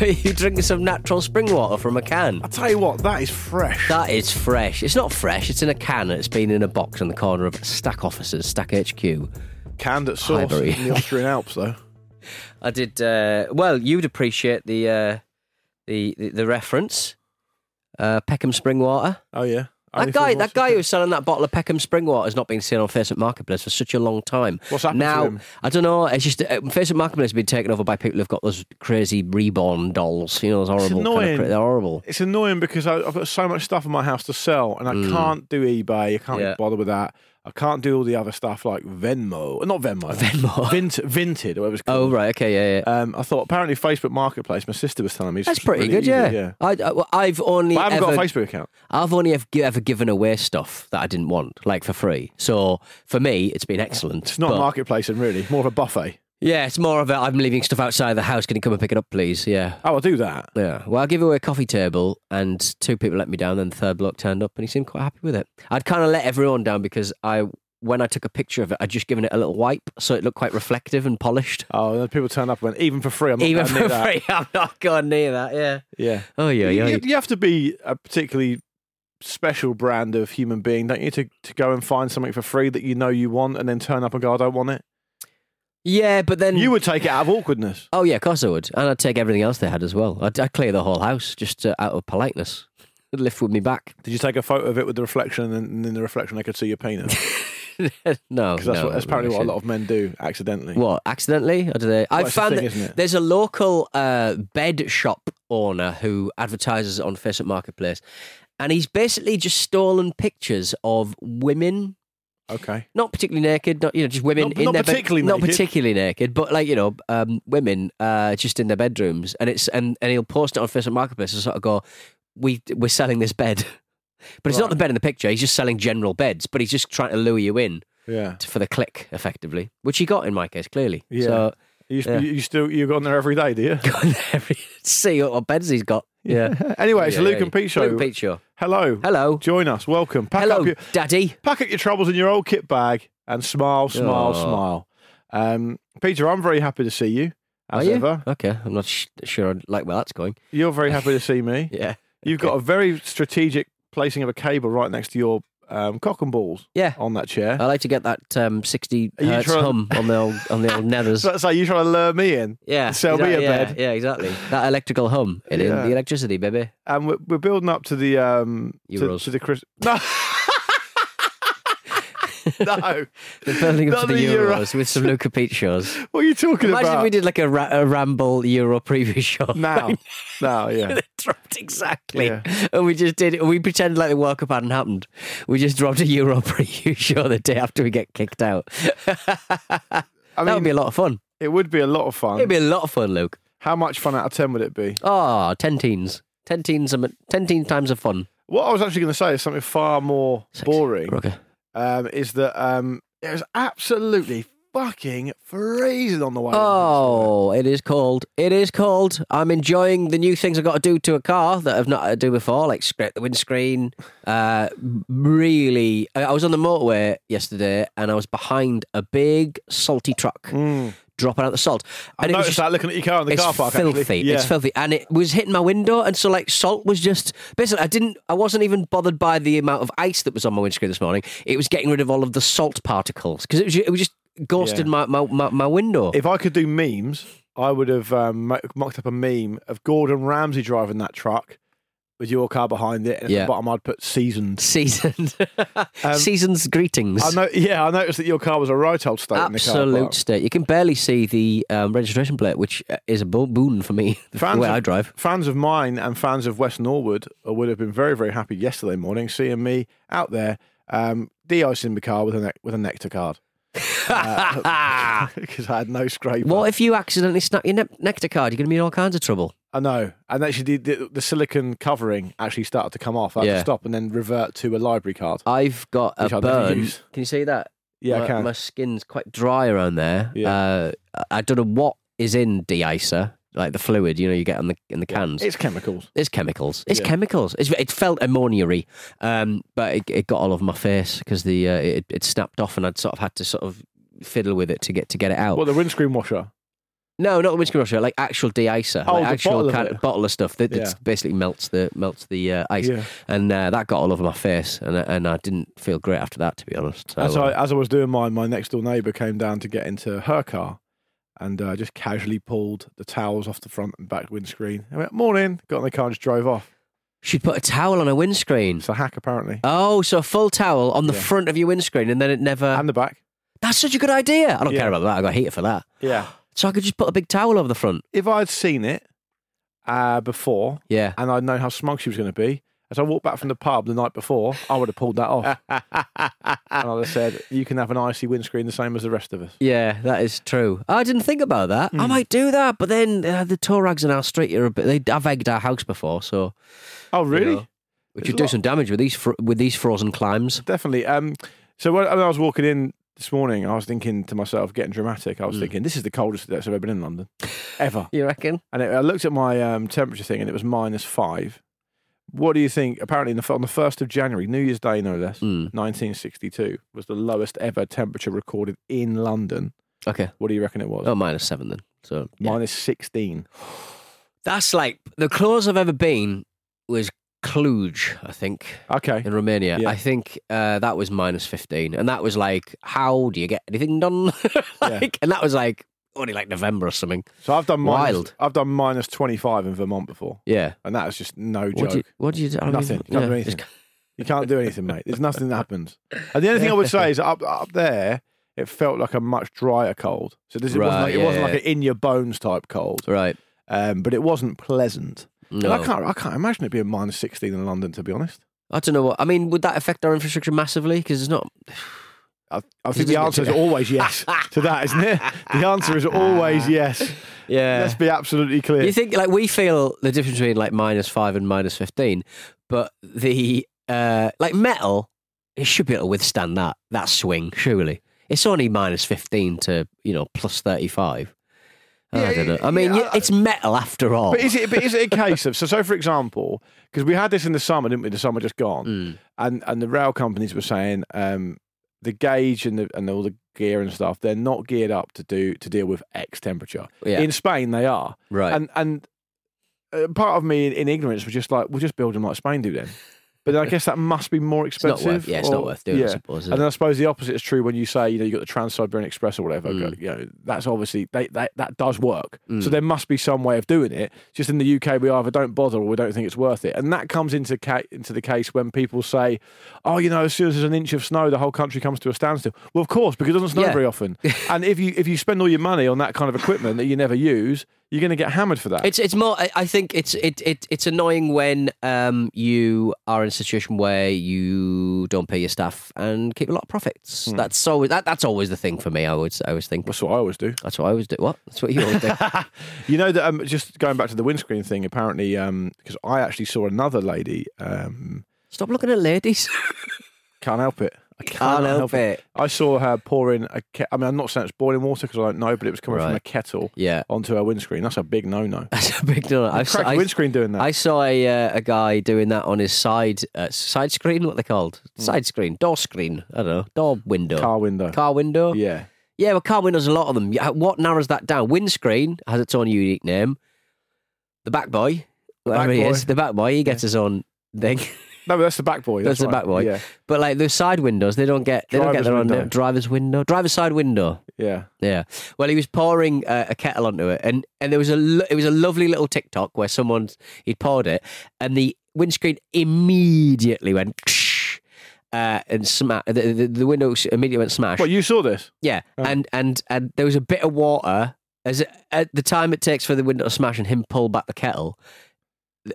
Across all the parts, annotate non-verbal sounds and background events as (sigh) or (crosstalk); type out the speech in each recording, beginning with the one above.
(laughs) you drinking some natural spring water from a can? I tell you what, that is fresh. That is fresh. It's not fresh. It's in a can. and It's been in a box in the corner of Stack Offices, Stack HQ. Canned at sauce Highbury. in the Austrian (laughs) Alps, though. I did. Uh, well, you'd appreciate the uh, the, the the reference. Uh, Peckham Spring Water. Oh yeah. That guy, that guy who's selling that bottle of Peckham Spring Water has not been seen on Facebook Marketplace for such a long time. What's happened to now? him? I don't know. It's just uh, Facebook Marketplace has been taken over by people who've got those crazy reborn dolls. You know, those horrible. Kind annoying. of, they're horrible. It's annoying because I, I've got so much stuff in my house to sell, and I can't do eBay. I can't Mm. Yeah. bother with that. I can't do all the other stuff like Venmo, Uh, not Venmo, (laughs) Venmo. Vint, Vinted, or whatever it's called. Oh right, okay, yeah, yeah. Um, I thought apparently Facebook Marketplace. My sister was telling me That's pretty really good, yeah. easy, yeah. I, I, well, I've only But I haven't ever, got a Facebook account. I've only ever, ever given away stuff that I didn't want, like for free. So for me, it's been excellent. It's not But- a marketplace, and really more of a buffet. Yeah, it's more of a I'm leaving stuff outside the house. Can you come and pick it up, please? Yeah. Oh, I'll do that. Yeah. Well, I give away a coffee table, and two people let me down. Then the third bloke turned up, and he seemed quite happy with it. I'd kind of let everyone down because I, when I took a picture of it, I'd just given it a little wipe, so it looked quite reflective and polished. Oh, and then people turn up and went, even for free. I'm not Even going near for that. free, (laughs) I'm not going near that. Yeah. Yeah. Oh yeah, yeah. You, you have to be a particularly special brand of human being, don't you, to, to go and find something for free that you know you want and then turn up and go, I don't want it? Yeah, but then You would take it out of awkwardness. Oh yeah, of course I would, and I'd take everything else they had as well. I'd, I'd clear the whole house just uh, out of politeness. I'd lift with me back. Did you take a photo of it with the reflection and, in the reflection they could see your penis? (laughs) no, Because that's, no, what, that's apparently what a lot of men do accidentally. What accidentally? Or do they? I a found thing, that isn't it? there's a local uh, bed shop owner who advertises on Facebook Marketplace, and he's basically just stolen pictures of women. Okay. Not particularly naked, not you know, just women Not- in not their bed- particularly not naked. particularly naked, but like you know, um, women uh, just in their bedrooms, and it's and, and he'll post it on Facebook Marketplace and sort of go, "We we're selling this bed," (laughs) but it's not Right. the bed in the picture. He's just selling general beds, but he's just trying to lure you in Yeah. to, for the click, effectively, which he got in my case clearly. Yeah. So You, Yeah. you still you go on there every day, do you? (laughs) go on there every see what beds he's got. Yeah. (laughs) anyway, it's Yeah, Luke yeah. and Pete show. Luke and Pete show. Hello. Hello. Join us. Welcome. Pack Hello, up your Daddy. pack up your troubles in your old kit bag and smile, smile, Oh. smile. Um, Peter, I'm very happy to see you. As Are you? ever. Okay, I'm not sh- sure I like where that's going. You're very happy to see me. (laughs) Yeah. You've got a very strategic placing of a cable right next to your um, cock and balls Yeah. on that chair. I like to get that um, 60 Are you hertz trying- hum on the old on the old (laughs) nethers. So, you trying to lure me in? Yeah, Sell me a exactly, yeah, bed. Yeah, exactly. That electrical hum, it is Yeah. the electricity, baby. And we're, we're building up to the um to, Euros. to the Chris. (laughs) No. (laughs) no. They're building up to the, the Euro- Euros with some Luca Pete shows. (laughs) What are you talking Imagine about? if we did like a, ra- a ramble Euro preview show. (laughs) now. now, yeah. Dropped exactly, Yeah. and we just did. We pretended like the World Cup hadn't happened. We just dropped a Euro preview show the day after we get kicked out. I mean, that would be a lot of fun. it would be a lot of fun. It'd be a lot of fun, Luke. How much fun out of 10 would it be? Oh, 10 teens. 10 teens, um, 10 teen times of fun. What I was actually going to say is something far more boring. Okay. Um, is that um, it was absolutely fucking freezing on the way. Oh, it is cold. It is cold. I'm enjoying the new things I've got to do to a car that I've not had to do before, like scrape the windscreen. Uh, really, I was on the motorway yesterday and I was behind a big salty truck Mm. Dropping out the salt. I And it was noticed just- that looking at your car in the car park. filthy. Actually. Yeah. It's filthy, and it was hitting my window, and so like salt was just basically. I didn't. I wasn't even bothered by the amount of ice that was on my windscreen this morning. It was getting rid of all of the salt particles because it was. It was just ghosted Yeah. my, my, my my window. If I could do memes, I would have um, mocked up a meme of Gordon Ramsay driving that truck with your car behind it, and at the bottom I'd put seasoned. Seasoned, (laughs) Um, seasons greetings. I know, yeah, I noticed that your car was a right old state in the car Absolute state. You can barely see the um, registration plate, which uh, is a boon for me. (laughs) The Fans way of- I drive. Fans of mine and fans of West Norwood uh, would have been very, very happy yesterday morning seeing me out there um, de-icing the car with a ne- with a nectar card (laughs) (laughs) because I had no scraper. What if you accidentally snap your ne- nectar card? You're going to be in all kinds of trouble. I know, and actually the, the, the silicon covering actually started to come off. I had Yeah. to stop and then revert to a library card. I've got a never burn. Can you see that? Yeah, my, I can. My skin's quite dry around there. Yeah. Uh, I don't know what is in de-icer, like the fluid you know you get on the in the cans. It's chemicals. It's chemicals. It's Yeah. chemicals. It's, it felt ammonia-y, um, but it, it got all over my face because the uh, it, it snapped off, and I'd sort of had to sort of fiddle with it to get to get it out. Well, the windscreen washer? no, not the windscreen washer, like actual de-icer, Oh, like the actual bottle of kind it. of bottle of stuff that Yeah. basically melts the melts the uh, ice, Yeah. and uh, that got all over my face, and I- and I didn't feel great after that, to be honest. So, As uh, I as I was doing mine, my next door neighbour came down to get into her car, and uh, just casually pulled the towels off the front and back windscreen. I went morning, got in the car and just drove off. she'd put a towel on a windscreen. It's a hack apparently, Oh, so a full towel on the Yeah. front of your windscreen, and then it never. and the back. That's such a good idea. I don't Yeah. care about that. I got a heater for that. Yeah. So I could just put a big towel over the front. If I had seen it uh, before Yeah. and I'd known how smug she was going to be, as I walked back from the pub the night before, I would have pulled that off. (laughs) and I'd have said, "You can have an icy windscreen the same as the rest of us." Yeah, that is true. I didn't think about that. Hmm. I might do that, but then uh, the tow rags in our street are a bit. They, I've egged our house before, so Oh, really? know, we There's could a do lot- some damage with these fro- with these frozen climbs. Definitely. Um, so when, when I was walking in this morning, I was thinking to myself, getting dramatic. I was Mm. thinking, this is the coldest that's ever been in London, ever. You reckon? And it, I looked at my um, temperature thing, and it was minus five. What do you think? Apparently, in the, on the first of January, New Year's Day, no less, Mm. 1962 was the lowest ever temperature recorded in London. Okay. What do you reckon it was? Oh, minus seven then. So yeah. Minus 16. that's like the closest I've ever been was Cluj, I think. Okay. in Romania. Yeah. I think uh, that was minus 15. And that was like, how do you get anything done? (laughs) like, And that was like only like November or something. So I've done minus, Wild. I've done minus 25 in Vermont before, Yeah. and that was just no What joke. do you, what do you do? I mean, Nothing. You can't do it's- anything. You can't do anything, mate. There's nothing that happens. And the only thing I would (laughs) say is up up there, it felt like a much drier cold. So this, it wasn't Right, like, it wasn't like an in your bones type cold, Right. um, but it wasn't pleasant. And No. I can't I can't imagine it being minus 16 in London, to be honest. I don't know what. I mean, would that affect our infrastructure massively? Because it's not. (sighs) I, I think the answer is (laughs) always yes to that, isn't it? The answer is always yes. (laughs) Yeah. Let's be absolutely clear. You think like we feel the difference between like minus five and minus fifteen, but the uh like metal, it should be able to withstand that that swing. Surely it's only minus fifteen to you know plus thirty five. I don't know. I mean, yeah, yeah, it's metal after all. But is it? But is it a (laughs) case of so? So, for example, because we had this in the summer, didn't we? The summer just gone, Mm. and and the rail companies were saying um, the gauge and the and all the gear and stuff, they're not geared up to do to deal with X temperature. Yeah. In Spain, they are, right. and and uh, part of me in, in ignorance was just like, we'll just build them like Spain do then. But then I guess that must be more it's expensive. worth. Yeah, it's or- not worth doing. I yeah. suppose. And then I suppose the opposite is true when you say, you know, you got the Trans Siberian Express or whatever. Mm. You know, that's obviously they, that that does work. Mm. So there must be some way of doing it. Just in the UK, we either don't bother or we don't think it's worth it, and that comes into ca- into the case when people say, "Oh, you know, as soon as there's an inch of snow, the whole country comes to a standstill." Well, of course, because it doesn't snow Yeah. very often. (laughs) and if you if you spend all your money on that kind of equipment that you never use, you're going to get hammered for that. It's it's more. I- think it's it, it it's annoying when um you are in a situation where you don't pay your staff and keep a lot of profits. Hmm. That's always that that's always the thing for me. I would I always think that's what I always do. that's what I always do. What that's what you always do. (laughs) You know that um, just going back to the windscreen thing. Apparently, um, because I actually saw another lady. Um, Stop looking at ladies. (laughs) can't help it. I Can't help it. I saw her pouring a. Ke- I mean, I'm not saying it's boiling water because I don't know, but it was coming from Right. a kettle Yeah, onto her windscreen. That's a big no-no. (laughs) that's a big deal. I Crack windscreen doing that. I saw a uh, a guy doing that on his side uh, side screen. What they called side screen, door screen. I don't know, door window, Hmm. Car window. Car window. Yeah. Yeah, well, car windows, a lot of them. Yeah, What narrows that down? Windscreen has its own unique name. The back boy, whatever back he boy. is, the back boy, he gets his own thing. (laughs) No, but that's the back boy. That's the right. back boy. Yeah, But like the side windows, they don't get they don't get Driver's their own window. driver's window, driver's side window. yeah. Yeah. Well, he was pouring uh, a kettle onto it, and and there was a lo- it was a lovely little TikTok where someone he'd poured it, and the windscreen immediately went. (sniffs) Uh, and sma- the, the, the window immediately went smash. Well, you saw this? Yeah, and and and there was a bit of water as it, at the time it takes for the window to smash and him pull back the kettle.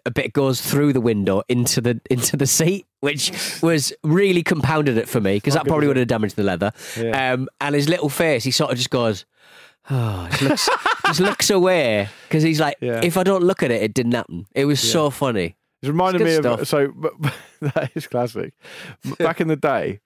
A bit goes through the window into the into the seat, which was really compounded it for me because that probably would have damaged the leather. Yeah. Um, and his little face, he sort of just goes, oh, just looks, (laughs) just looks away because he's like, Yeah. if I don't look at it, it didn't happen. It was so funny. It reminded It's me good of so (laughs) that is classic. (laughs) Back in the day,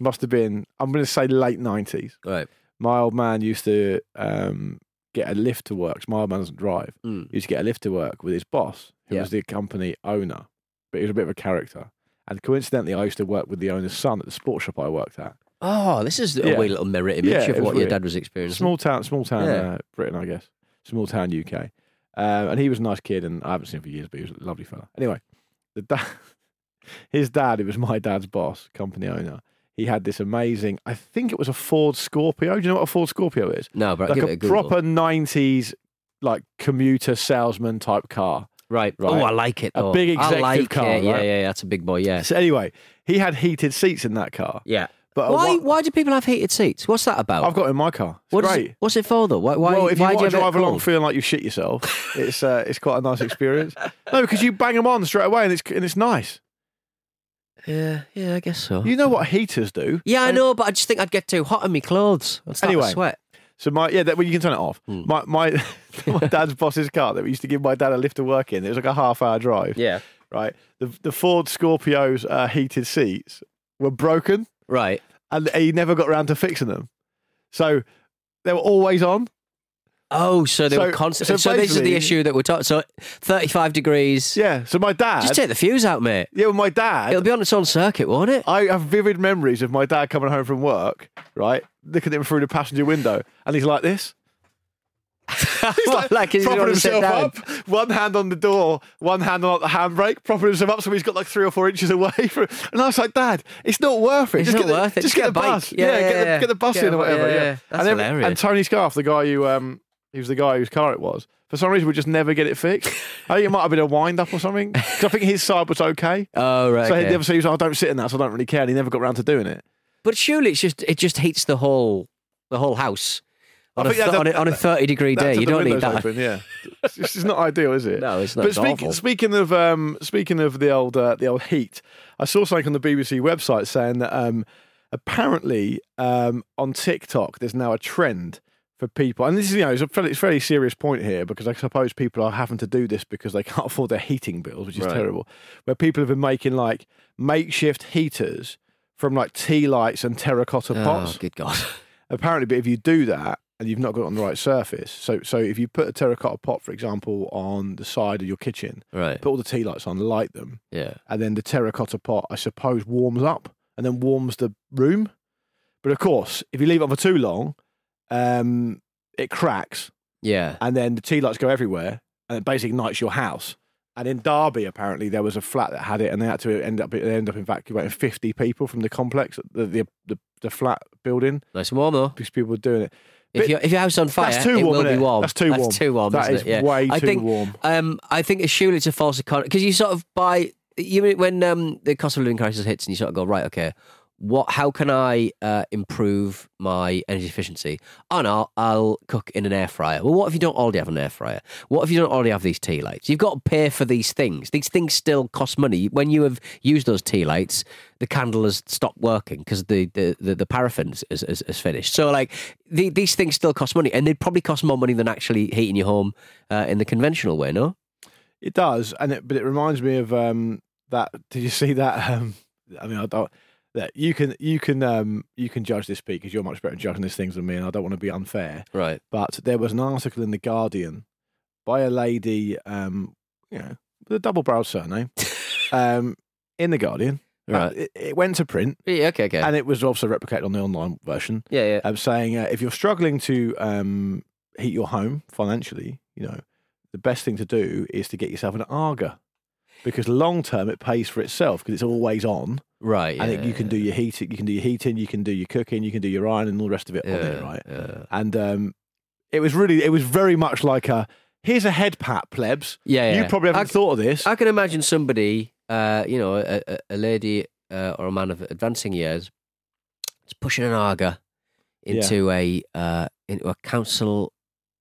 must have been I'm going to say late nineties. Right. My old man used to um, get a lift to work. My old man doesn't drive. Mm. He used to get a lift to work with his boss, who Yeah. was the company owner, but he was a bit of a character. And coincidentally, I used to work with the owner's son at the sports shop I worked at. Oh, this is a Yeah. wee little mirror image Yeah, of what your dad was experiencing. Small town, small town, uh, Britain, I guess. Small town, UK. Um, and he was a nice kid, and I haven't seen him for years, but he was a lovely fella. Anyway, the (laughs) his dad, it was my dad's boss, company owner. He had this amazing, I think it was a Ford Scorpio. Do you know what a Ford Scorpio is? No, but like a, it a proper 90s, like commuter salesman type car. Right. Right. Oh, I like it. A Though. big I executive like car, right? yeah, yeah. That's a big boy. Yeah. So anyway, he had heated seats in that car. Yeah. But Why? what- Why do people have heated seats? What's that about? I've got it in my car. It's What great. it, what's it for though? Why? Why? well, if you want to drive along feeling like you shit yourself, it's uh, it's quite a nice (laughs) experience. No, because you bang them on straight away and it's and it's nice. Yeah, yeah, I guess so. You know what heaters do? yeah, I know, but I just think I'd get too hot in my clothes. I'd start to Anyway. sweat. So my yeah, that, well, you can turn it off. Hmm. My my (laughs) my dad's boss's car that we used to give my dad a lift to work in. It was like a half hour drive. Yeah. Right. The the Ford Scorpio's uh, heated seats were broken, Right. and he never got around to fixing them. So they were always on. Oh, so they So- were constant. so So, this is the issue that we're talking. So, thirty-five degrees. Yeah. So my dad. Just take the fuse out, mate. yeah, well, my dad. It'll be on its own circuit, won't it? I have vivid memories of my dad coming home from work, right, looking at him through the passenger window, and he's like this. (laughs) He's like, like, propping himself up, one hand on the door, one hand on the handbrake, propping himself up so he's got like three or four inches away from. And I was like, Dad, it's not worth it. It's just not get the, worth it. Just Just get, get the bike. bus. Yeah, get, yeah, the, get the bus Get in a or whatever. yeah, Yeah, yeah. That's and, then- hilarious. and Tony Scarf, the guy who um, he was the guy whose car it was. For some reason, we just never get it fixed. (laughs) I think it might have been a wind up or something. (laughs) 'Cause I think his side was okay. Oh, right. So he okay. never said, he was like, I don't sit in that, so I don't really care. And he never got around to doing it. But surely it's just it just heats the whole the whole house on, a, think that- on, a, on a thirty degree day. You the don't need windows that. Open, yeah, it's, it's just not ideal, is it? (laughs) No, it's not. But It's speak, awful. speaking of um, speaking of the old uh, the old heat, I saw something on the BBC website saying that um, apparently um, on TikTok there's now a trend for people, and this is you know it's a fairly, it's a fairly serious point here because I suppose people are having to do this because they (laughs) can't afford their heating bills, which is Right. terrible. Where people have been making like makeshift heaters from like tea lights and terracotta Oh, pots good God. (laughs) apparently, but if you do that and you've not got it on the right surface, so so if you put a terracotta pot, for example, on the side of your kitchen, Right. put all the tea lights on, light them, Yeah. and then the terracotta pot, I suppose, warms up and then warms the room. But of course, if you leave it on for too long, um, it cracks, Yeah. and then the tea lights go everywhere, and it basically ignites your house. And in Derby, apparently, there was a flat that had it, and they had to end up they ended up evacuating fifty people from the complex, the the, the, the flat building, Nice and warm though. because people were doing it. If Bit- your if your house is on fire, That's too it warm, will innit? be warm. That's too warm. That's too warm. That isn't is it? Yeah. way I too think, warm. Um, I think it's surely it's a false economy because you sort of buy you when um the cost of living crisis hits and you sort of go right, okay, what? How can I uh, improve my energy efficiency? Oh no, I'll cook in an air fryer. Well, what if you don't already have an air fryer? What if you don't already have these tea lights? You've got to pay for these things. These things still cost money. When you have used those tea lights, the candle has stopped working because the, the, the, the paraffin is, is, is finished. So, like, the, these things still cost money, and they'd probably cost more money than actually heating your home uh, in the conventional way, no? It does, and it, but it reminds me of um, that. Did you see that? Um, I mean, I don't. That you can you can um, you can judge this Pete because you're much better at judging these things than me, and I don't want to be unfair. Right. But there was an article in the Guardian by a lady, um, you know, with a double barrel surname, (laughs) um, in the Guardian, Right. it, it went to print, Yeah, okay, okay. and it was also replicated on the online version. yeah, yeah. um, saying uh, if you're struggling to um, heat your home financially, you know, the best thing to do is to get yourself an Aga because long term it pays for itself because it's always on right. and it, you can do your heating, you can do your heating, you can do your cooking, you can do your iron and all the rest of it yeah, on it, right? Yeah, And um, it was really, it was very much like a here's a head pat, plebs. yeah. yeah. You probably haven't I, thought of this. I can imagine somebody, uh, you know, a, a, a lady uh, or a man of advancing years, is pushing an Aga into a uh, into a council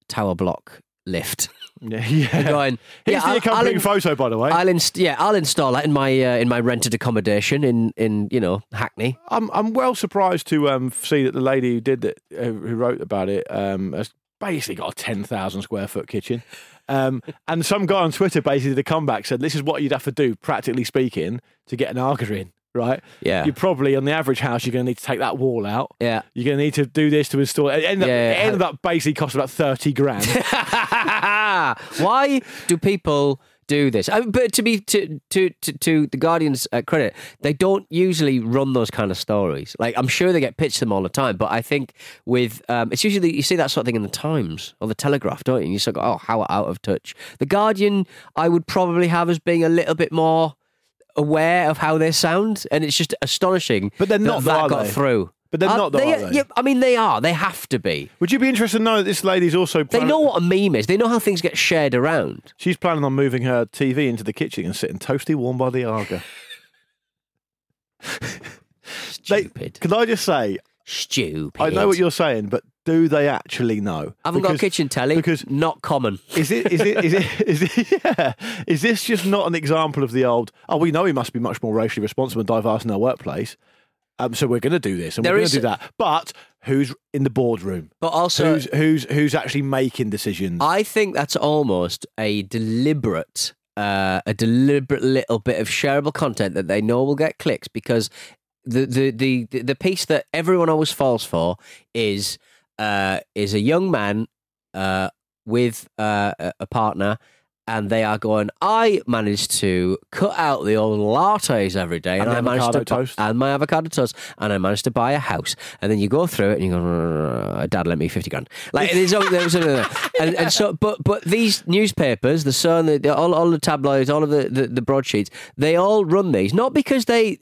tower block lift, yeah, yeah. going, Here's (laughs) yeah, the I'll- I'll accompanying in- photo, by the way. I'll inst- yeah, I'll install that in my uh, in my rented accommodation in in you know Hackney. I'm I'm well surprised to um, see that the lady who did that, uh, who wrote about it, um, has basically got a ten thousand square foot kitchen. Um, (laughs) and some guy on Twitter basically did a comeback said, "This is what you'd have to do, practically speaking, to get an Aga in." Right? Yeah, You probably on the average house, you're going to need to take that wall out. yeah. You're going to need to do this to install it. It ended, Yeah, up, it ended up basically costing about thirty grand. (laughs) Why do people do this? I, but to be to to to, to the Guardian's uh, credit, they don't usually run those kind of stories. Like I'm sure they get pitched them all the time, but I think with um, it's usually you see that sort of thing in the Times or the Telegraph, don't you? And you sort of go, oh, how out of touch. The Guardian, I would probably have as being a little bit more aware of how they sound, and it's just astonishing. But they're that not, though, that got they? through. But they're Are not, though, they, are they? Yeah, I mean, they are. They have to be. Would you be interested to know that this lady's also They know what a meme is. They know how things get shared around. she's planning on moving her TV into the kitchen and sitting toasty warm by the Aga. (laughs) They- Stupid. Can I just say, Stupid. I know what you're saying, but do they actually know? I haven't got a kitchen telly. because- not common. Is it? Is it? Is it? (laughs) Is it? Yeah. Is this just not an example of the old? Oh, we know we must be much more racially responsible and diverse in our workplace. Um, so we're going to do this and There we're going to do that. But who's in the boardroom? But also, Who's who's who's actually making decisions? I think that's almost a deliberate, uh, a deliberate little bit of shareable content that they know will get clicks because the the the the piece that everyone always falls for is uh, is a young man uh, with uh, a- partner. And they are going. I managed to cut out the old lattes every day, And and, I managed to toast. and my avocado toast, and I managed to buy a house. And then you go through it, and you go, "Dad, lent me fifty grand." Like (laughs) there's always, there's and, and so, but but these newspapers, the Sun, the, the, all all the tabloids, all of the, the the broadsheets, they all run these not because they.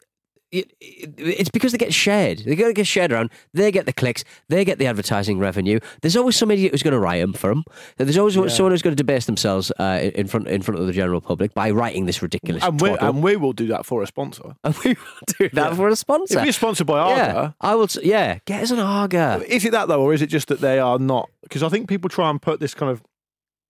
It- it- It's because they get shared. They get shared around. They get the clicks. They get the advertising revenue. There's always some idiot who's going to write them for them. There's always someone who's going to debase themselves uh, in front in front of the general public by writing this ridiculous. and we and we will do that for a sponsor. (laughs) And we will do that Yeah. for a sponsor. If you're sponsored by yeah, I will. s- Yeah, get us an Aga. is it that though, or is it just that they are not? Because I think people try and put this kind of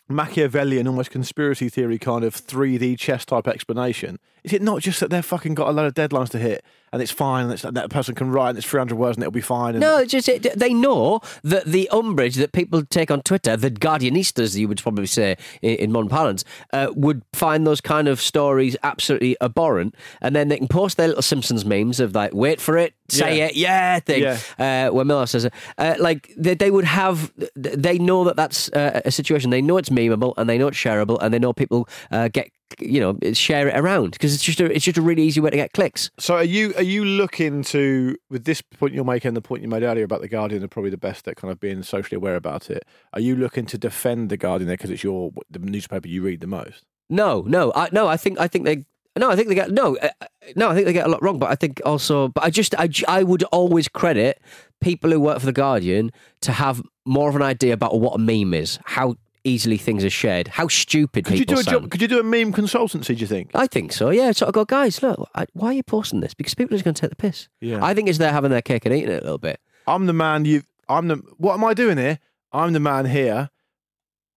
Machiavellian, almost conspiracy theory kind of 3D chess type explanation. Is it not just that they've fucking got a load of deadlines to hit and it's fine and it's, that person can write and it's 300 words and it'll be fine? And, No, just it, they know that the umbrage that people take on Twitter, the Guardianistas, you would probably say in, in modern parlance, uh, would find those kind of stories absolutely abhorrent, and then they can post their little Simpsons memes of like, "Wait for it, say Yeah. it, yeah," thing. Uh, when Miller says it, uh, like they, they would have, they know that that's uh, a situation. They know it's memeable, and they know it's shareable, and they know people uh, get you know share it around because it's just a, it's just a really easy way to get clicks. So are you are you looking to with this point you're making the point you made earlier about the Guardian are probably the best at kind of being socially aware about it? Are you looking to defend the Guardian there because it's your the newspaper you read the most? No, no, I no. I think I think they. No, I think they get no, uh, no. I think they get a lot wrong, but I think also, but I just, I I would always credit people who work for the Guardian to have more of an idea about what a meme is, how easily things are shared, how stupid Could you do a sound. job? Could you do a meme consultancy? Do you think? I think so. Yeah, sort of go, guys. Look, I, why are you posting this? Because people are just going to take the piss. Yeah. I think it's they're having their cake and eating it a little bit. I'm the man. You. I'm the. What am I doing here? I'm the man here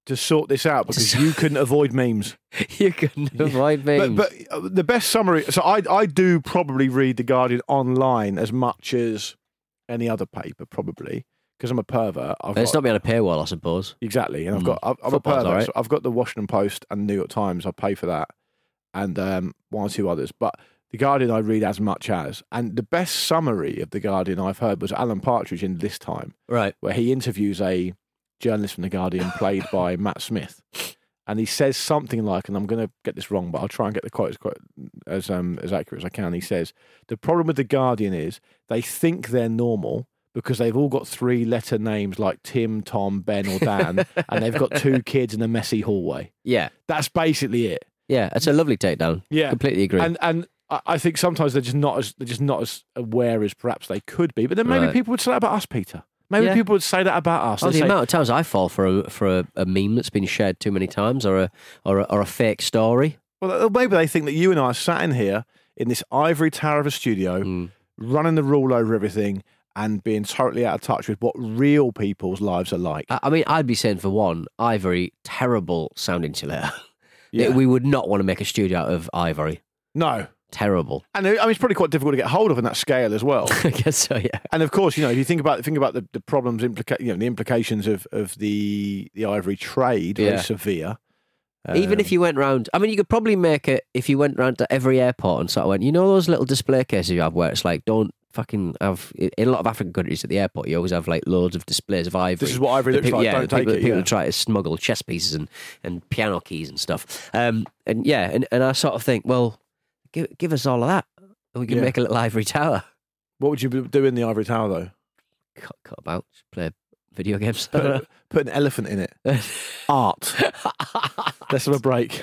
to sort this out because you couldn't avoid memes. (laughs) you can avoid memes. But, but uh, the best summary. So I I do probably read the Guardian online as much as any other paper probably because I'm a pervert. I've it's got- not behind a paywall, I suppose. Exactly, and I've Mm. got I've, I'm a Football's pervert. so I've got the Washington Post and New York Times. I pay for that, and um, one or two others. But the Guardian I read as much as, and the best summary of the Guardian I've heard was Alan Partridge in this time, Right. where he interviews a journalist from the Guardian played by (laughs) Matt Smith, and he says something like, and I'm going to get this wrong, but I'll try and get the quote as quite as um, as accurate as I can. He says the problem with the Guardian is they think they're normal because they've all got three letter names like Tim, Tom, Ben, or Dan, (laughs) and they've got two kids in a messy hallway. Yeah, That's basically it. yeah. It's a lovely takedown. Yeah. completely agree. And and I- think sometimes they're just not as they're just not as aware as perhaps they could be. But then maybe Right. people would say that about us, Peter. Maybe Yeah. people would say that about us. Oh, the say, amount of times I fall for a for a, a meme that's been shared too many times, or a or a, or a fake story. well, maybe they think that you and I are sat in here in this ivory tower of a studio, Mm. running the rule over everything, and being totally out of touch with what real people's lives are like. I, mean, I'd be saying for one, ivory, terrible sound insulator. (laughs) Yeah. we would not want to make a studio out of ivory. no. Terrible. And I mean, it's probably quite difficult to get hold of in that scale as well. (laughs) I guess so. Yeah. And of course, you know, if you think about think about the, the problems, implica- you know, the implications of, of the the ivory trade, very Yeah. severe. Even Um, if you went round, I mean, you could probably make it if you went round to every airport and sort of went, you know, those little display cases you have where it's like, don't fucking have. In a lot of African countries at the airport, you always have like loads of displays of ivory. This is what ivory The looks people- like, Yeah, don't take people, it, People yeah. try to smuggle chess pieces and, and piano keys and stuff. Um, and yeah, and, and I sort of think, well, give, give us all of that. And we can Yeah. make a little ivory tower. what would you do in the ivory tower though? Cut, cut about, play video games. Put, put an elephant in it. (laughs) Art. (laughs) Let's have a break.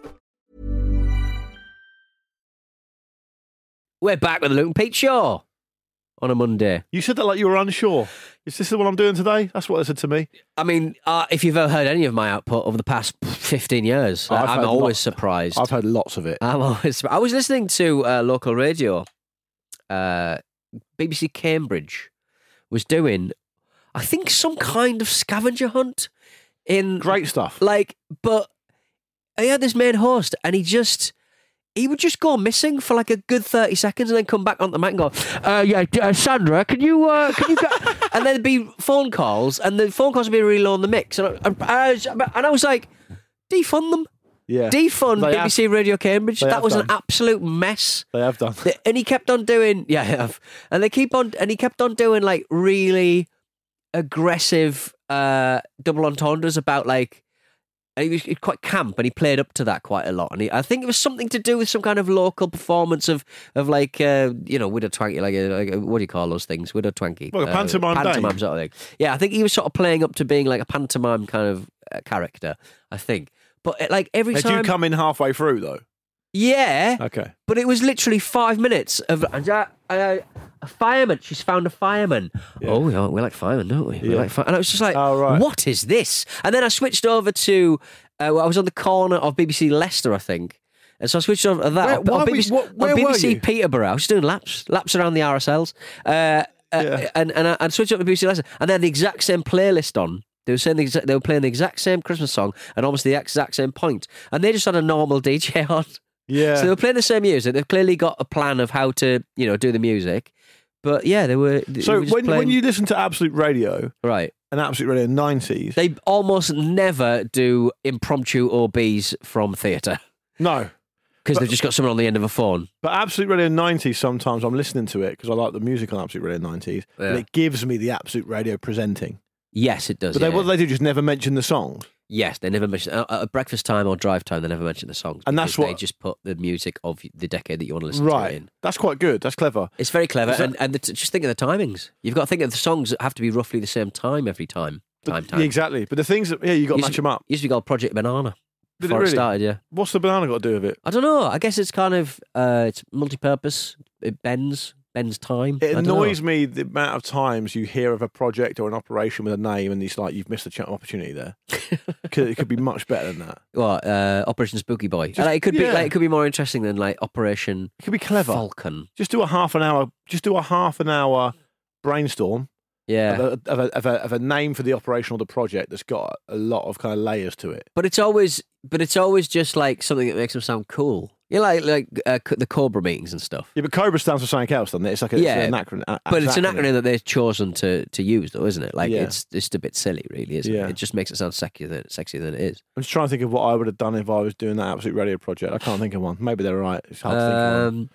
We're back with the Luke and Pete Show on a Monday. You said that like you were unsure. Is this what I'm doing today? That's what they said to me. I mean, uh, if you've ever heard any of my output over the past 15 years, I've I'm always lots- surprised. I've heard lots of it. I'm always. I was listening to uh, local radio. Uh, BBC Cambridge was doing, I think, some kind of scavenger hunt in Great stuff. like, but he had this main host, and he just. He would just go missing for like a good thirty seconds, and then come back on the mic and go, uh, "Yeah, uh, Sandra, can you, uh, can you?" Go? (laughs) and then there'd be phone calls, and the phone calls would be really low on the mix, and I, I, I- and I was like, "Defund them, Yeah. defund They have- BBC Radio Cambridge." That have was an absolute mess. They have done. And he kept on doing, yeah, have. and they keep on, and he kept on doing like really aggressive uh, double entendres about like. And he was quite camp, and he played up to that quite a lot. And he, I think it was something to do with some kind of local performance of of like uh, you know widow Twankey, like, a, like a, what do you call those things? Widow Twankey, Well, a pantomime dame. pantomime sort of thing. Yeah, I think he was sort of playing up to being like a pantomime kind of uh, character. I think, but uh, like every Had time, you come in halfway through though? yeah, Okay. but it was literally five minutes of and, uh, uh, a fireman. She's found a fireman. Oh, we, we like firemen, don't we? We like fire- and I was just like, Oh, right. what is this? And then I switched over to. Uh, I was on the corner of BBC Leicester, I think. And so I switched over to that. Where- on- on BBC, what- on where were BBC? Peterborough. I was doing laps, laps around the RSLs. Uh, uh, Yeah. and and I, I switched up to BBC Leicester, and they had the exact same playlist on. They were saying the exact, they were playing the exact same Christmas song and almost the exact same point, and they just had a normal (laughs) DJ on. Yeah. So they were playing the same music. They've clearly got a plan of how to, you know, do the music. But yeah, they were. they So were when, when you listen to Absolute Radio right, and Absolute Radio nineties, they almost never do impromptu OBs from theatre no, because they've just got someone on the end of a phone. but Absolute Radio nineties. Sometimes I'm listening to it because I like the music on Absolute Radio nineties, Yeah. and it gives me the Absolute Radio presenting. Yes, it does. But they, yeah. what they do just never mention the songs. Yes, they never mention uh, at breakfast time or drive time. They never mention the songs, And that's because they just put the music of the decade that you want to listen to Right. in. That's quite good. That's clever. It's very clever, that- and, and the t- just think of the timings. You've got to think of the songs that have to be roughly the same time every time. Time, time. Exactly. But the things that yeah, you got to match them up. Used to be called Project Banana Did it before really? started. Yeah. What's the banana got to do with it? I don't know. I guess it's kind of uh, it's multi-purpose. It bends, bends time. It don't know. annoys me the amount of times you hear of a project or an operation with a name and it's like you've missed a opportunity there. (laughs) it could be much better than that. What uh, Operation Spooky Boy? Just- like, it could be like it could be more interesting than like Operation It could be clever. Falcon. Just do a half an hour. Just do a half an hour brainstorm Yeah. of, a, of, a, of, a, of a name for the operation or the project that's got a lot of kind of layers to it. But it's always, but it's always just like something that makes them sound cool. You know, like like uh, c- the Cobra meetings and stuff. Yeah, but Cobra stands for something else, doesn't it? It's like a, Yeah, it's an acronym. a- But it's an acronym. that they've chosen to to use, though, isn't it? Like Yeah. it's just a bit silly, really, isn't Yeah. it? It just makes it sound sexier than sexier than it is. I'm just trying to think of what I would have done if I was doing that Absolute Radio project. I can't think of one. Maybe they're right. It's hard to think of one. Um,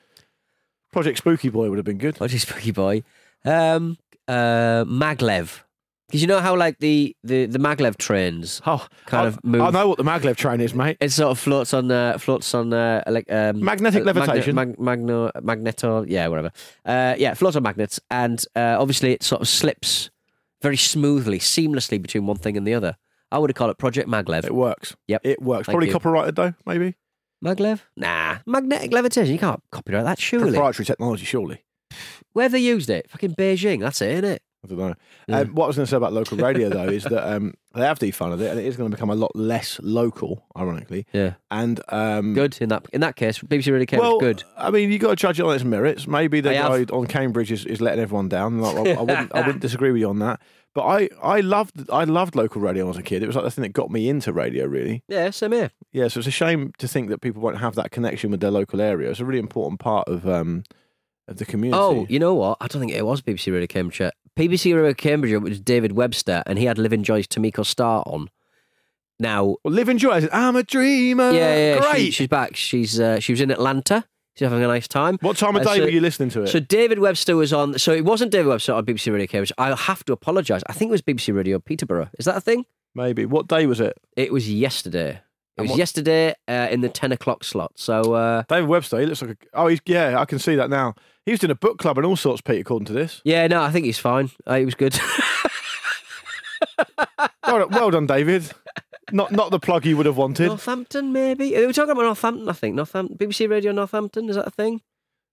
Project Spooky Boy would have been good. what is Spooky Boy? Um, uh, Maglev. Because you know how like the, the, the maglev trains Oh, kind I, of move. I know what the maglev train is, mate. It sort of floats on uh, floats on uh, like um, Magnetic uh, magne- levitation. mag- magno, magneto, yeah, whatever. Uh, yeah, floats on magnets, and uh, obviously it sort of slips very smoothly, seamlessly between one thing and the other. I would have called it Project Maglev. It works. Yep. It works. Thank Probably you. copyrighted though, maybe. Maglev? Nah, magnetic levitation. You can't copyright that, surely. Proprietary technology, surely. Where have they used it? Fucking Beijing. That's it, isn't it? I don't know. Yeah. Um, what I was going to say about local radio though is that um, they have defunded it, and it is going to become a lot less local, ironically. Yeah. And um, Good in that in that case. BBC really cares. Well, good. I mean, you have got to judge it on its merits. Maybe the guy on Cambridge is, is letting everyone down. Like, I, I wouldn't, I wouldn't (laughs) disagree with you on that. But I, I loved, I loved local radio as a kid. It was like the thing that got me into radio, really. Yeah, same here. Yeah, so it's a shame to think that people won't have that connection with their local area. It's a really important part of um of the community. Oh, you know what? I don't think it was BBC Radio Cambridge. BBC Radio Cambridge it was David Webster, and he had Livin' Joy's Tameka Starr on. Now, well, live and joy. I said, I'm a dreamer. yeah, yeah, great. she- she's back. She's uh, she was in Atlanta. She's having a nice time. what time of Uh, day so- were you listening to it? So David Webster was on. So it wasn't David Webster on BBC Radio Cambridge. I'll have to apologise. I think it was BBC Radio Peterborough. Is that a thing? Maybe. What day was it? It was yesterday. It was yesterday uh, in the ten o'clock slot. So uh, David Webster. He looks like a. Oh, he's yeah. I can see that now. He was doing a book club and all sorts, Pete. According to this. yeah, no, I think he's fine. Uh, he was good. (laughs) well, done- well done, David. Not not the plug you would have wanted. Northampton, maybe. They were talking about Northampton. I think Northampton. BBC Radio Northampton. Is that a thing?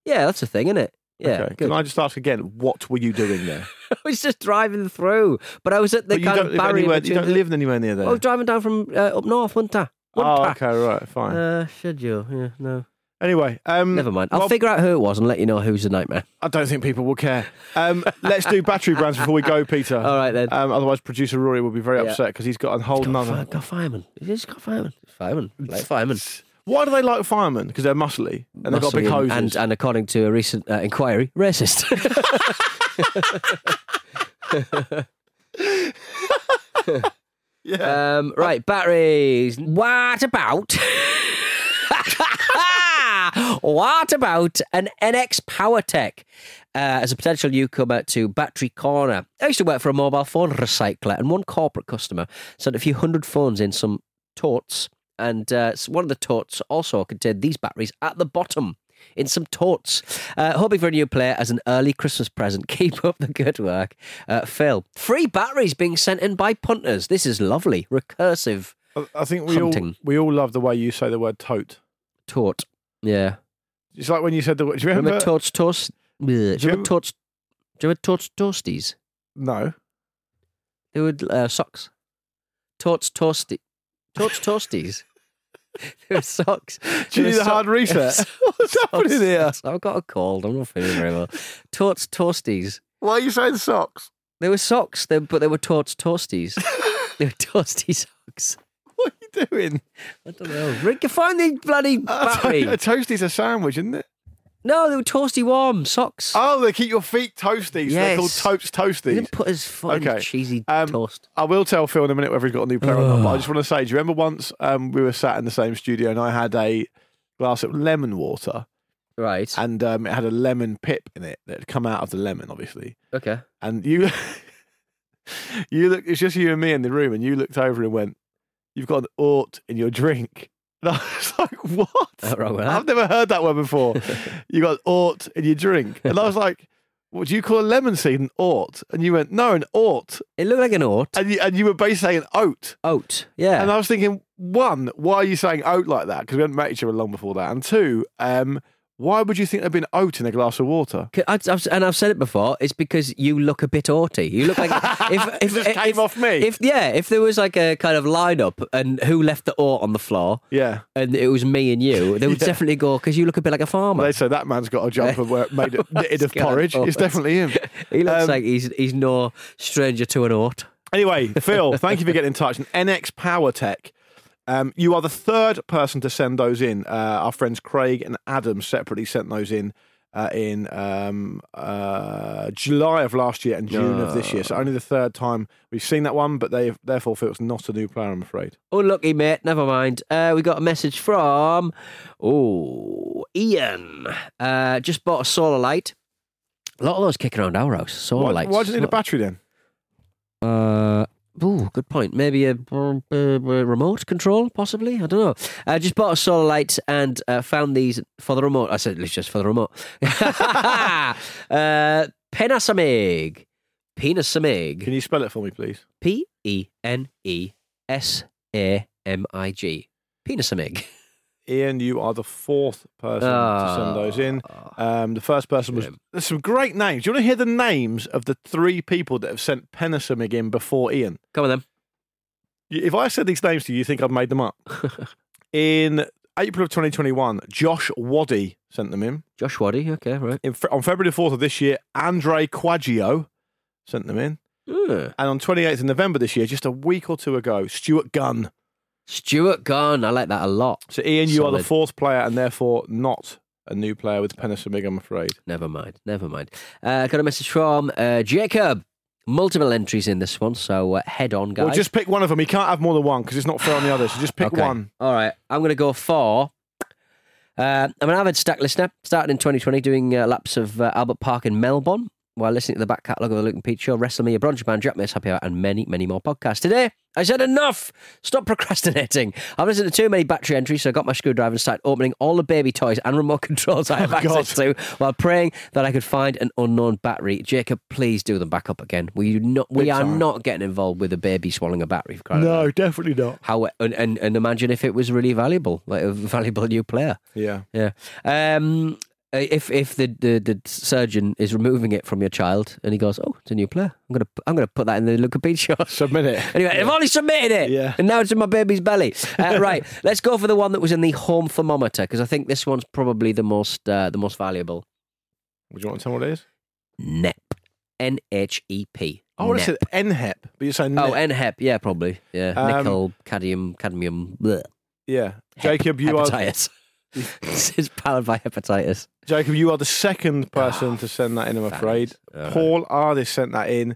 Yeah, that's a thing, isn't it? Yeah, okay. Can I just ask again? What were you doing there? (laughs) I was just driving through, but I was at the but kind of barrier anywhere. You don't the- live anywhere near there. I was driving down from uh, up north, wasn't I? oh, Wasn't I? okay, right, fine. Uh, should you? Yeah, no. Anyway, um, Never mind. I'll well, figure out who it was and let you know who's the nightmare. I don't think people will care. Um, let's do battery brands before we go, Peter. (laughs) All right then. Um, otherwise, producer Rory will be very Yeah. upset because he's got a whole Got, nother. got fireman. He's got fireman. Fireman. Like fireman. (laughs) Why do they like firemen? Because they're muscly and they've got big hoses. and, and, and according to a recent uh, inquiry, racist. (laughs) yeah. Um, right, batteries. What about? What about an NX PowerTech uh, as a potential newcomer to Battery Corner? I used to work for a mobile phone recycler, and one corporate customer sent a few hundred phones in some totes, and uh, one of the totes also contained these batteries at the bottom. In some totes, uh, hoping for a new player as an early Christmas present. (laughs) Keep up the good work, uh, Phil. Free batteries being sent in by punters. This is lovely, recursive I- I think we all we all love the way you say the word tote. tote. Yeah, It's like when you said the. Do you remember? remember totes toast? Do you remember totes? Do you remember totes toasties? no. They were uh, socks. Totes toasty. Totes toasties. (laughs) they were socks. Do you need a hard reset? (laughs) (laughs) What's happening here? I've got a cold. I'm not feeling very well. Totes toasties. Why are you saying socks? They were socks, they, but they were totes toasties. they were toasty socks. (laughs) What are you doing? I don't know. Rick, you find the bloody (laughs) A, battery. to- a toastie's a sandwich, isn't it? no, they were toasty warm socks. Oh, they keep your feet toasties. They're called Yes. totes He toasties. didn't put his in Okay. cheesy Um, toast. I will tell Phil in a minute whether he's got a new player or not. But I just want to say, do you remember once um, we were sat in the same studio and I had a glass of lemon water Right. and um, it had a lemon pip in it that had come out of the lemon, obviously. okay. And you, (laughs) you look. It's just you and me in the room, and you looked over and went, "You've got an ort in your drink." (laughs) And I was like, "What? Wrong? I've never heard that word before. (laughs) you got oat in your drink." And I was like, "What do you call a lemon seed an ort?" And you went, "No, an ort." It looked like an oat. And you, and you were basically saying oat. Oat. Yeah. And I was thinking, one, why are you saying oat like that? Because we hadn't met each other long before that. And two, um, Why would you think there'd been oat in a glass of water? I- I've, and I've said it before. It's because you look a bit aughty. You look like if (laughs) if It just came if, off me. If yeah, if there was like a kind of lineup and who left the oat on the floor, Yeah. and it was me and you, they would (laughs) Yeah. definitely go because you look a bit like a farmer. They say that man's got a jumper where made it (laughs) knitted of porridge. It's definitely him. he looks Um, like he's he's no stranger to an oat. Anyway, Phil, thank you for getting in touch. And NX Power Tech, um, you are the third person to send those in. Uh, our friends Craig and Adam separately sent those in uh, in um, uh, July of last year and June of this year. So only the third time we've seen that one, but they therefore feel it's not a new player, I'm afraid. Unlucky, mate. Never mind. Uh, we got a message from oh Ian. Uh, just bought a solar light. A lot of those kicking around our house. Solar Why, lights. why do you need a battery then? Uh, oh, good point. Maybe a, uh, remote control, possibly. I don't know. I just bought a solar light and uh, found these for the remote. I said it's just for the remote. (laughs) uh, Penasamig. Penasamig. Can you spell it for me, please? P E N E S A M I G. Penasamig. Ian, you are the fourth person to send those in. Um, the first person was. There's some great names. Do you want to hear the names of the three people that have sent Penisamic in before Ian? Come on then. If I said these names to you, you think I've made them up? (laughs) in April of 2021, Josh Waddy sent them in. Josh Waddy. Okay, right. in on February the 4th of this year, Andre Quaggio sent them in. And on 28th of November this year, just a week or two ago, Stuart Gunn. Stuart Gunn. I like that a lot. So, Ian, you are the fourth player and therefore not a new player with Penisamic, I'm afraid. Never mind. Never mind. Uh, got a message from uh, Jacob. Multiple entries in this one, so uh, head on, guys. Well, just pick one of them. You can't have more than one because it's not fair on the others. So just pick Okay. one. All right. I'm going to go for. Uh, I'm an avid Stak listener. Started in 2020 doing uh, laps of uh, Albert Park in Melbourne while listening to the back catalogue of the Luke and Pete Show, Wrestle Me, a Bronze Band, Jack Miss, Happy Hour, and many, many more podcasts. Today, I said enough. Stop procrastinating. I've listened to too many battery entries, so I got my screwdriver and started opening all the baby toys and remote (laughs) controls I have Oh, God. access to while praying that I could find an unknown battery. Jacob, please do them back up again. We, not, we are not getting involved with a baby swallowing a battery. out definitely not. how and, and and imagine if it was really valuable, like a (laughs) valuable new player. Yeah. Yeah. Um. If if the, the, the surgeon is removing it from your child and he goes, oh, it's a new player. I'm gonna I'm gonna put that in the show. (laughs) Submit it. Anyway, I've already submitted it, Yeah. and now it's in my baby's belly. Uh, (laughs) right, let's go for the one that was in the home thermometer because I think this one's probably the most uh, the most valuable. Would you want to tell me what it is? NEP, N H E P. Oh, what is it? NHEP. But you're saying Oh, NHEP. Yeah, probably, yeah. Um, Nickel, cadmium, cadmium. Bleh. Yeah. Jacob, you are hepatitis. It's powered by hepatitis. Jacob, you are the second person to send that in, I'm afraid. All right. Paul Ardis sent that in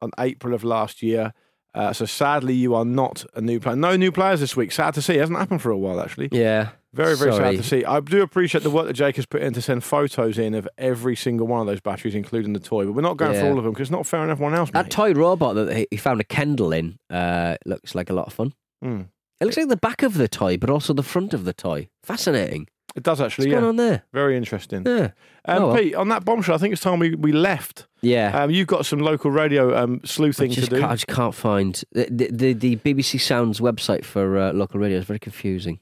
on April of last year. Uh, so sadly, you are not a new player. No new players this week. Sad to see. It hasn't happened for a while, actually. Yeah. Very, very Sorry. sad to see. I do appreciate the work that Jake has put in to send photos in of every single one of those batteries, including the toy. But we're not going for Yeah. all of them because it's not fair on everyone else. That mate. toy robot that he- he found a Kendall in uh, looks like a lot of fun. Hmm. It looks like the back of the toy, but also the front of the toy. Fascinating. It does actually. What's actually. going on there? Very interesting. Yeah. Um, Oh, well. Pete, on that bombshell, I think it's time we, we left. Yeah. Um, you've got some local radio um, sleuthing to do. I just can't find the, the, the BBC Sounds website for uh, local radio is very confusing.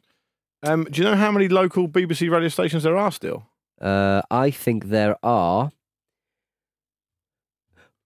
Um, do you know how many local BBC radio stations there are still? Uh, I think there are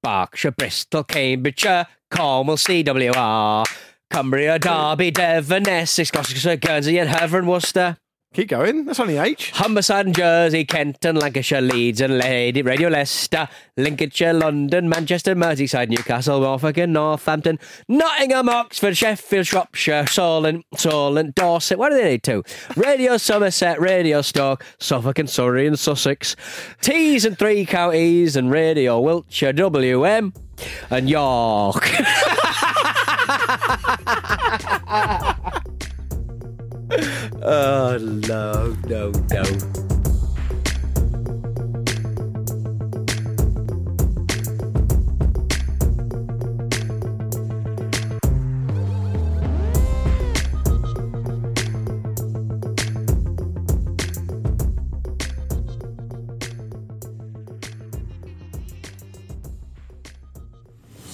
Berkshire, Bristol, Cambridgeshire, Cornwall, CWR, Cumbria, Derby, Devon, Essex, Gloucestershire, Guernsey, and Hereford and Worcester. Keep going. That's only H. Humberside and Jersey, Kent and Lancashire, Leeds and Lady, Radio Leicester, Lincolnshire, London, Manchester, Merseyside, Newcastle, Norfolk and Northampton, Nottingham, Oxford, Sheffield, Shropshire, Solent, Solent, Dorset. What do they need to? Radio Somerset, Radio Stoke, Suffolk and Surrey and Sussex, Tees and three counties, and Radio Wiltshire, WM, and York. (laughs) (laughs) oh no, no, no.